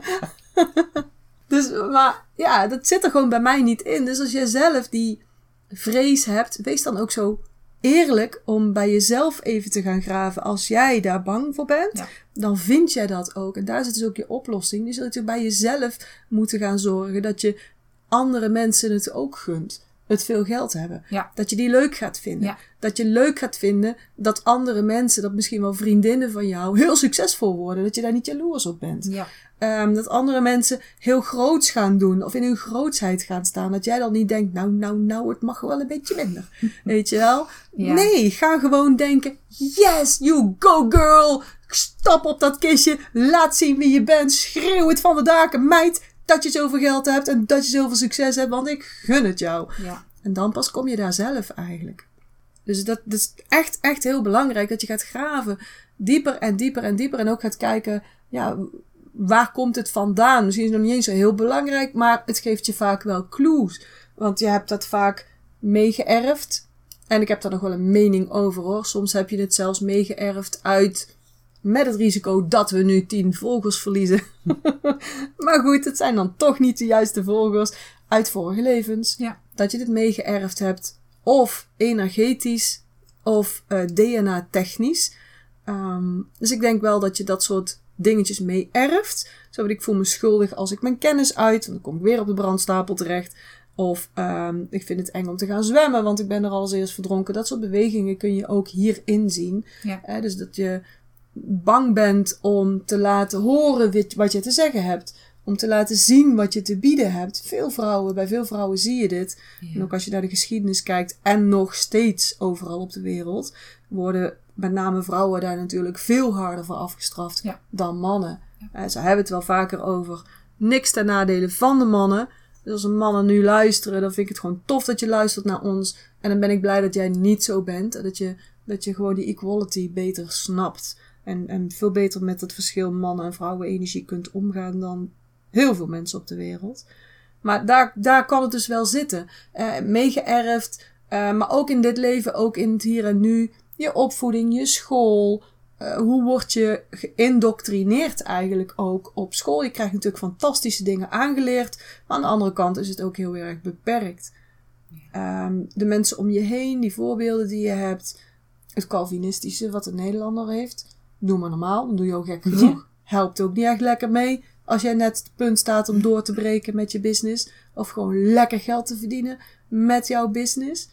dus, maar ja, dat zit er gewoon bij mij niet in. Dus als jij zelf die vrees hebt, wees dan ook zo eerlijk om bij jezelf even te gaan graven. Als jij daar bang voor bent, Ja. dan vind jij dat ook. En daar zit dus ook je oplossing. Dus dat je bij jezelf moeten gaan zorgen dat je andere mensen het ook gunt. Het veel geld hebben. Ja. Dat je die leuk gaat vinden. Ja. Dat je leuk gaat vinden dat andere mensen, dat misschien wel vriendinnen van jou, heel succesvol worden. Dat je daar niet jaloers op bent. Ehm, dat andere mensen heel groots gaan doen of in hun grootsheid gaan staan. Dat jij dan niet denkt, nou, nou, nou, het mag wel een beetje minder. Weet je wel? Ja. Nee, ga gewoon denken, yes, you go girl. Stap op dat kistje, laat zien wie je bent. Schreeuw het van de daken, meid, dat je zoveel geld hebt en dat je zoveel succes hebt, want ik gun het jou. Ja. En dan pas kom je daar zelf eigenlijk. Dus dat, dat is echt, echt heel belangrijk dat je gaat graven. Dieper en dieper en dieper. En ook gaat kijken, ja, waar komt het vandaan? Misschien is het nog niet eens zo heel belangrijk, maar het geeft je vaak wel clues. Want je hebt dat vaak meegeërfd. En ik heb daar nog wel een mening over hoor. Soms heb je het zelfs meegeërfd uit met het risico dat we nu tien volgers verliezen. maar goed, het zijn dan toch niet de juiste volgers uit vorige levens. Ja. Dat je dit meegeërfd hebt. Of energetisch. Of eh, DNA-technisch. Ehm, dus ik denk wel dat je dat soort dingetjes mee erft. Zo ik voel me schuldig als ik mijn kennis uit. Want dan kom ik weer op de brandstapel terecht. Of ehm, ik vind het eng om te gaan zwemmen, want ik ben er al eens eerst verdronken. Dat soort bewegingen kun je ook hierin zien. Ja. Dus dat je bang bent om te laten horen wat je te zeggen hebt. Om te laten zien wat je te bieden hebt. Veel vrouwen, bij veel vrouwen zie je dit. En ook als je naar de geschiedenis kijkt en nog steeds overal op de wereld, worden met name vrouwen daar natuurlijk veel harder voor afgestraft Ja. dan mannen. Eh, ze hebben het wel vaker over niks ten nadele van de mannen. Dus als een mannen nu luisteren, dan vind ik het gewoon tof dat je luistert naar ons. En dan ben ik blij dat jij niet zo bent. En dat je, dat je gewoon die equality beter snapt. En, en veel beter met het verschil mannen- en vrouwen-energie kunt omgaan dan heel veel mensen op de wereld. Maar daar, daar kan het dus wel zitten. Eh meegeërfd, eh, maar ook in dit leven, ook in het hier en nu. Je opvoeding, je school. eh, hoe word je geïndoctrineerd eigenlijk ook op school? Je krijgt natuurlijk fantastische dingen aangeleerd. Maar aan de andere kant is het ook heel erg beperkt. Ehm, de mensen om je heen, die voorbeelden die je hebt. Het Calvinistische wat een Nederlander heeft. Doe maar normaal, dan doe je ook gek genoeg. Helpt ook niet echt lekker mee. Als jij net het punt staat om door te breken met je business. Of gewoon lekker geld te verdienen met jouw business.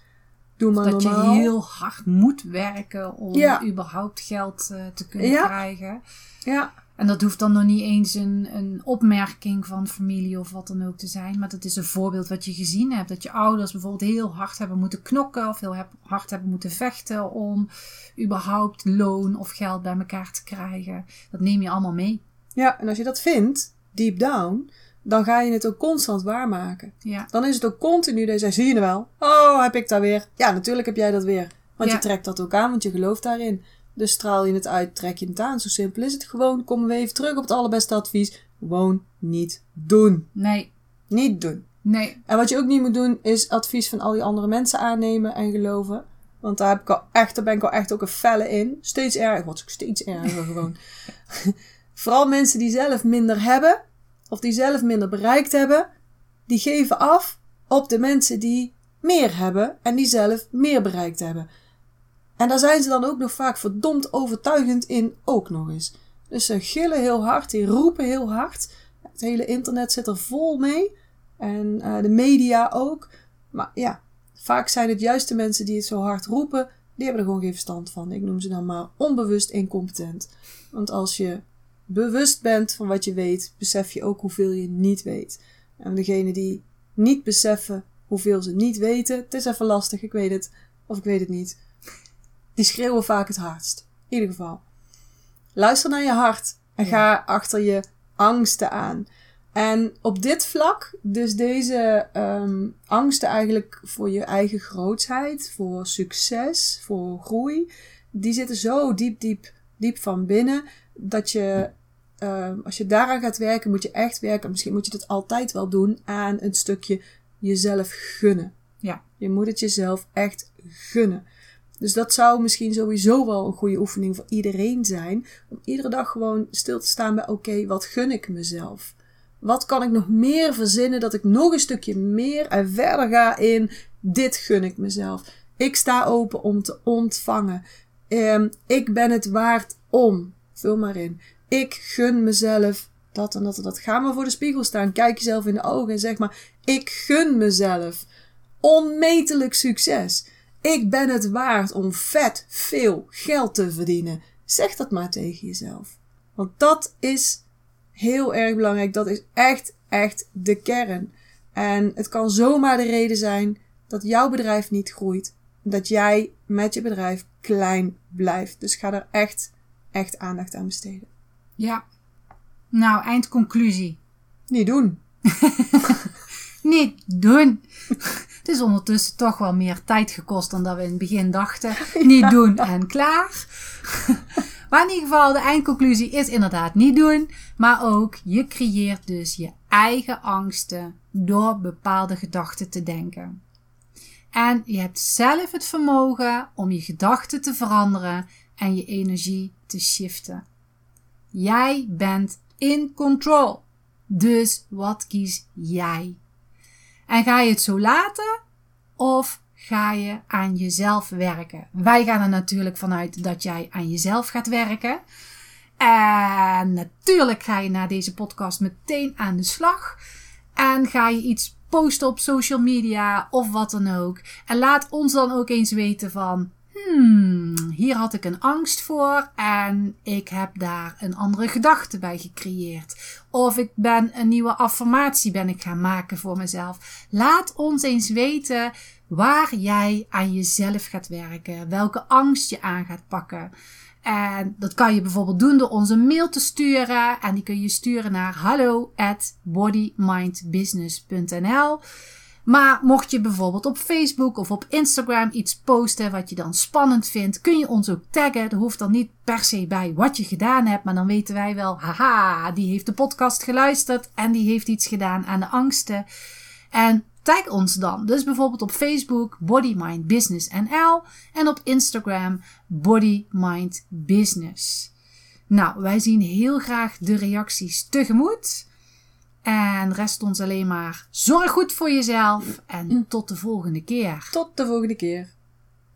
Doe maar Dat je heel hard moet werken om Ja. überhaupt geld eh, te kunnen Ja. krijgen. Ja, En dat hoeft dan nog niet eens een, een opmerking van familie of wat dan ook te zijn. Maar dat is een voorbeeld wat je gezien hebt. Dat je ouders bijvoorbeeld heel hard hebben moeten knokken of heel hard hebben moeten vechten om überhaupt loon of geld bij elkaar te krijgen. Dat neem je allemaal mee. ja, en als je dat vindt, deep down, dan ga je het ook constant waarmaken. Ja, Dan is het ook continu dat je zegt, zie je er wel? Oh, heb ik dat weer? Ja, natuurlijk heb jij dat weer. Want Ja. je trekt dat ook aan, want je gelooft daarin. Dus straal je het uit, trek je het aan. Zo simpel is het gewoon. Komen we even terug op het allerbeste advies. Gewoon niet doen. nee, Niet doen. nee, En wat je ook niet moet doen, is advies van al die andere mensen aannemen en geloven. Want daar, heb ik al echt, daar ben ik al echt ook een felle in. Steeds erger. Wordt ook steeds erger gewoon. Vooral mensen die zelf minder hebben. Of die zelf minder bereikt hebben. Die geven af op de mensen die meer hebben. En die zelf meer bereikt hebben. En daar zijn ze dan ook nog vaak verdomd overtuigend in ook nog eens. Dus ze gillen heel hard, die roepen heel hard. Het hele internet zit er vol mee. En uh, de media ook. Maar ja, vaak zijn het juist de mensen die het zo hard roepen, die hebben er gewoon geen verstand van. Ik noem ze dan maar onbewust incompetent. Want als je bewust bent van wat je weet, besef je ook hoeveel je niet weet. En degene die niet beseffen hoeveel ze niet weten, het is even lastig, ik weet het, of ik weet het niet, die schreeuwen vaak het hardst. In ieder geval. Luister naar je hart en ga achter je angsten aan. En op dit vlak, dus deze um, angsten eigenlijk voor je eigen grootsheid, voor succes, voor groei, die zitten zo diep, diep, diep van binnen dat je, uh, als je daaraan gaat werken, moet je echt werken. Misschien moet je dat altijd wel doen aan een stukje jezelf gunnen. Ja. Je moet het jezelf echt gunnen. Dus dat zou misschien sowieso wel een goede oefening voor iedereen zijn. Om iedere dag gewoon stil te staan bij: oké, wat gun ik mezelf? Wat kan ik nog meer verzinnen dat ik nog een stukje meer en verder ga in dit gun ik mezelf. Ik sta open om te ontvangen. Um, ik ben het waard om. Vul maar in. Ik gun mezelf dat en dat en dat. Ga maar voor de spiegel staan. Kijk jezelf in de ogen en zeg maar: Ik gun mezelf onmetelijk succes. Ik ben het waard om vet veel geld te verdienen. Zeg dat maar tegen jezelf. Want dat is heel erg belangrijk. Dat is echt, echt de kern. En het kan zomaar de reden zijn dat jouw bedrijf niet groeit. Dat jij met je bedrijf klein blijft. Dus ga er echt, echt aandacht aan besteden. Ja. Nou, eindconclusie. Niet doen. niet doen. Het is ondertussen toch wel meer tijd gekost dan dat we in het begin dachten. Niet doen en klaar. Maar in ieder geval, de eindconclusie is inderdaad niet doen. Maar ook, je creëert dus je eigen angsten door bepaalde gedachten te denken. En je hebt zelf het vermogen om je gedachten te veranderen en je energie te shiften. Jij bent in control. Dus wat kies jij? En ga je het zo laten? Of ga je aan jezelf werken? Wij gaan er natuurlijk vanuit dat jij aan jezelf gaat werken. En natuurlijk ga je na deze podcast meteen aan de slag. En ga je iets posten op social media of wat dan ook. En laat ons dan ook eens weten van hmm, hier had ik een angst voor en ik heb daar een andere gedachte bij gecreëerd. Of ik ben een nieuwe affirmatie ben ik gaan maken voor mezelf. Laat ons eens weten waar jij aan jezelf gaat werken, welke angst je aan gaat pakken. En dat kan je bijvoorbeeld doen door ons een mail te sturen. En die kun je sturen naar hallo at bodymindbusiness.nl. Maar mocht je bijvoorbeeld op Facebook of op Instagram iets posten wat je dan spannend vindt, kun je ons ook taggen. Er hoeft dan niet per se bij wat je gedaan hebt, maar dan weten wij wel, haha, die heeft de podcast geluisterd en die heeft iets gedaan aan de angsten. En tag ons dan. Dus bijvoorbeeld op Facebook Body Mind Business NL en op Instagram Body Mind Business. Nou, wij zien heel graag de reacties tegemoet. En rest ons alleen maar zorg goed voor jezelf en tot de volgende keer. Tot de volgende keer.